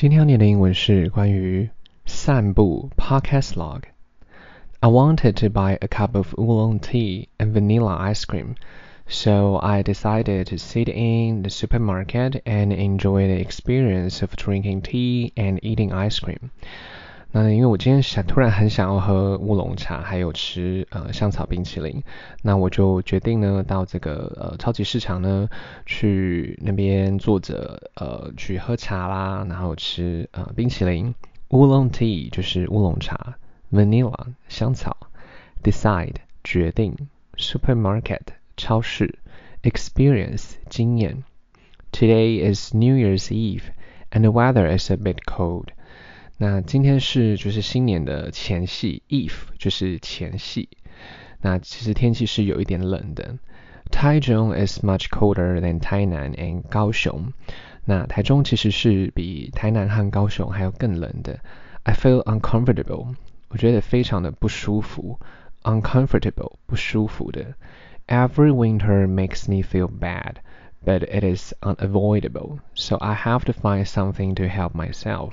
今天要念的英文是关于散步 podcast log。I wanted to buy a cup of oolong tea and vanilla ice cream, so I decided to sit in the supermarket and enjoy the experience of drinking tea and eating ice cream. 那因为我今天想突然很想要喝乌龙茶，还有吃呃香草冰淇淋，那我就决定呢到这个呃超级市场呢去那边坐着呃去喝茶啦，然后吃呃冰淇淋。乌龙 tea 就是乌龙茶，vanilla 香草，decide 决定，supermarket 超市，experience 经验。Today is New Year's Eve and the weather is a bit cold. 那今天是就是新年的前夕，Eve 就是前夕。那其实天气是有一点冷的。Taichung is much colder than Tainan and 高雄。那台中其实是比台南和高雄还要更冷的。I feel uncomfortable，我觉得非常的不舒服。Uncomfortable 不舒服的。Every winter makes me feel bad, but it is unavoidable, so I have to find something to help myself.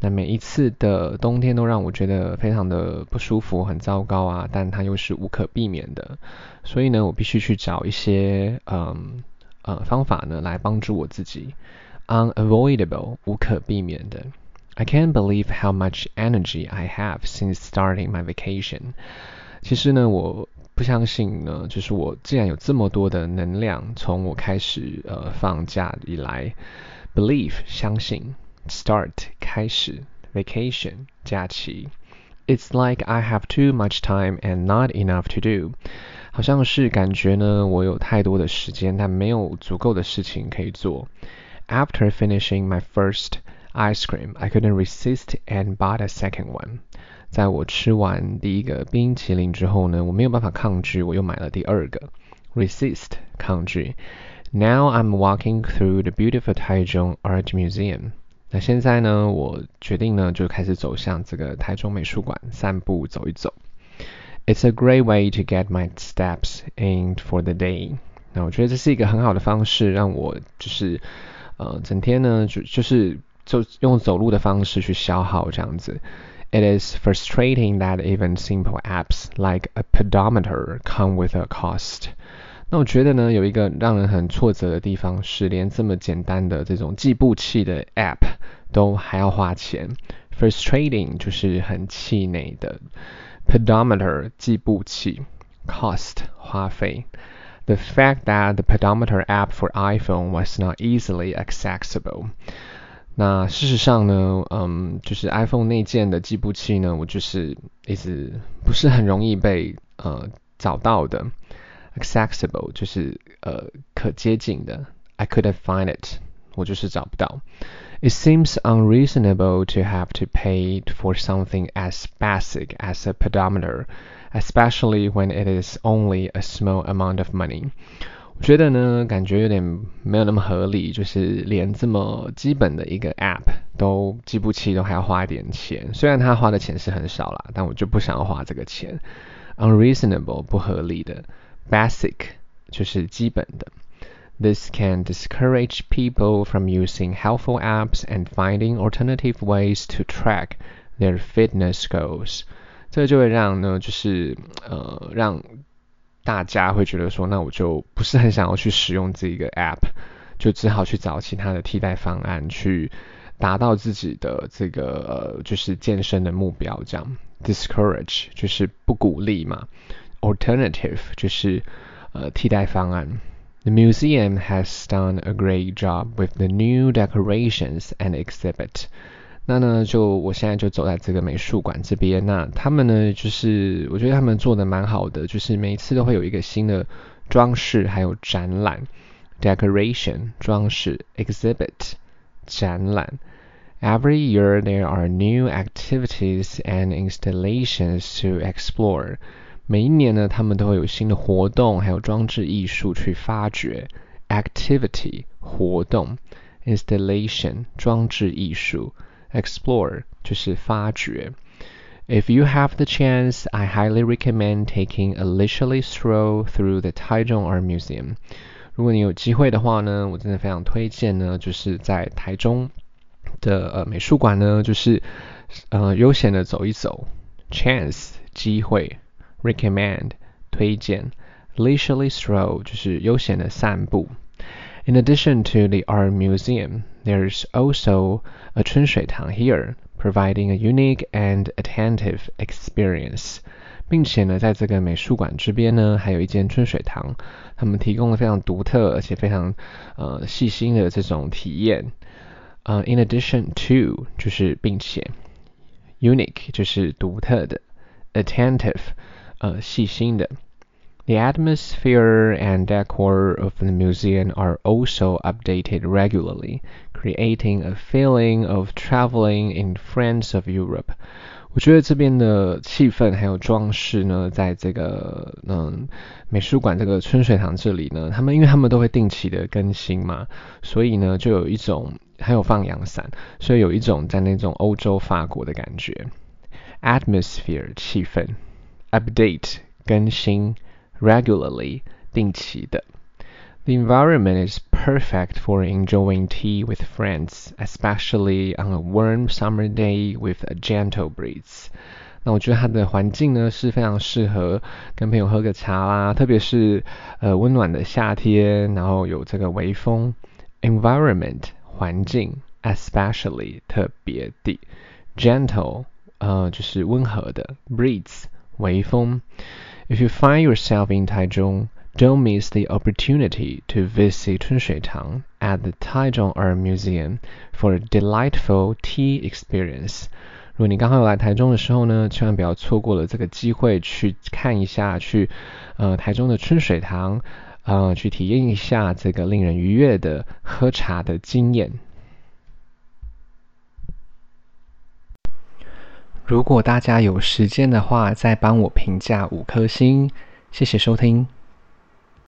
那每一次的冬天都让我觉得非常的不舒服，很糟糕啊！但它又是无可避免的，所以呢，我必须去找一些嗯呃方法呢来帮助我自己。Unavoidable，无可避免的。I can't believe how much energy I have since starting my vacation。其实呢，我不相信呢，就是我既然有这么多的能量，从我开始呃放假以来，believe 相信。start 开始，vacation 假期。It's like I have too much time and not enough to do。好像是感觉呢，我有太多的时间，但没有足够的事情可以做。After finishing my first ice cream, I couldn't resist and bought a second one。在我吃完第一个冰淇淋之后呢，我没有办法抗拒，我又买了第二个。Resist 抗拒。Now I'm walking through the beautiful Taichung Art Museum。 那现在呢，我决定呢，就开始走向这个台中美术馆散步走一走。It's a great way to get my steps in for the day。那我觉得这是一个很好的方式，让我就是呃整天呢就就是就用走路的方式去消耗这样子。It is frustrating that even simple apps like a pedometer come with a cost。 那我觉得呢，有一个让人很挫折的地方是，连这么简单的这种计步器的 App 都还要花钱。Frustrating 就是很气馁的。Pedometer 计步器，Cost 花费。The fact that the pedometer app for iPhone was not easily accessible。那事实上呢，嗯，就是 iPhone 内建的计步器呢，我就是一直不是很容易被呃找到的。accessible 就是呃可接近的。I couldn't find it，我就是找不到。It seems unreasonable to have to pay for something as basic as a pedometer, especially when it is only a small amount of money. 我觉得呢，感觉有点没有那么合理，就是连这么基本的一个 app 都计步器都还要花一点钱。虽然他花的钱是很少啦，但我就不想要花这个钱。Unreasonable 不合理的。 basic 就是基本的。This can discourage people from using helpful apps and finding alternative ways to track their fitness goals。这就会让呢，就是呃，让大家会觉得说，那我就不是很想要去使用这个 app，就只好去找其他的替代方案去达到自己的这个呃，就是健身的目标。这样，discourage 就是不鼓励嘛。alternative 就是呃替代方案。The museum has done a great job with the new decorations and exhibit. 那呢，就我现在就走在这个美术馆这边。那他们呢，就是我觉得他们做的蛮好的，就是每次都会有一个新的装饰，还有展览。Decoration 装饰，exhibit 展览。Every year there are new activities and installations to explore. 每一年呢，他们都会有新的活动，还有装置艺术去发掘。Activity 活动，installation 装置艺术，explore 就是发掘。If you have the chance, I highly recommend taking a leisurely stroll through the Taichung Art Museum. 如果你有机会的话呢，我真的非常推荐呢，就是在台中的呃美术馆呢，就是呃悠闲的走一走，chance 机会 ，recommend 推荐，leisurely stroll 就是悠闲的散步。In addition to the art museum, there's also a 春水堂 here, providing a unique and attentive experience. 并且呢，在这个美术馆这边呢，还有一间春水堂，他们提供了非常独特而且非常呃细心的这种体验。呃，in addition to 就是并且，unique 就是独特的，attentive 呃细心的。The atmosphere and decor of the museum are also updated regularly, creating a feeling of traveling in France of Europe. 我觉得这边的气氛还有装饰呢，在这个嗯美术馆这个春水堂这里呢，他们因为他们都会定期的更新嘛，所以呢就有一种还有放阳伞，所以有一种在那种欧洲法国的感觉。Atmosphere 气氛 ，update 更新，regularly 定期的。The environment is perfect for enjoying tea with friends, especially on a warm summer day with a gentle breeze. 那我觉得它的环境呢是非常适合跟朋友喝个茶啦，特别是呃温暖的夏天，然后有这个微风。Environment 环境，especially 特别的，gentle 呃就是温和的，breeze 微风。If you find yourself in Taichung don't miss the opportunity to visit Tang at the Taichung Art Museum for a delightful tea experience. 如果你刚好有来台中的时候呢，千万不要错过了这个机会去看一下，去呃台中的春水堂，呃去体验一下这个令人愉悦的喝茶的经验。 如果大家有时间的话，再帮我评价五颗星，谢谢收听。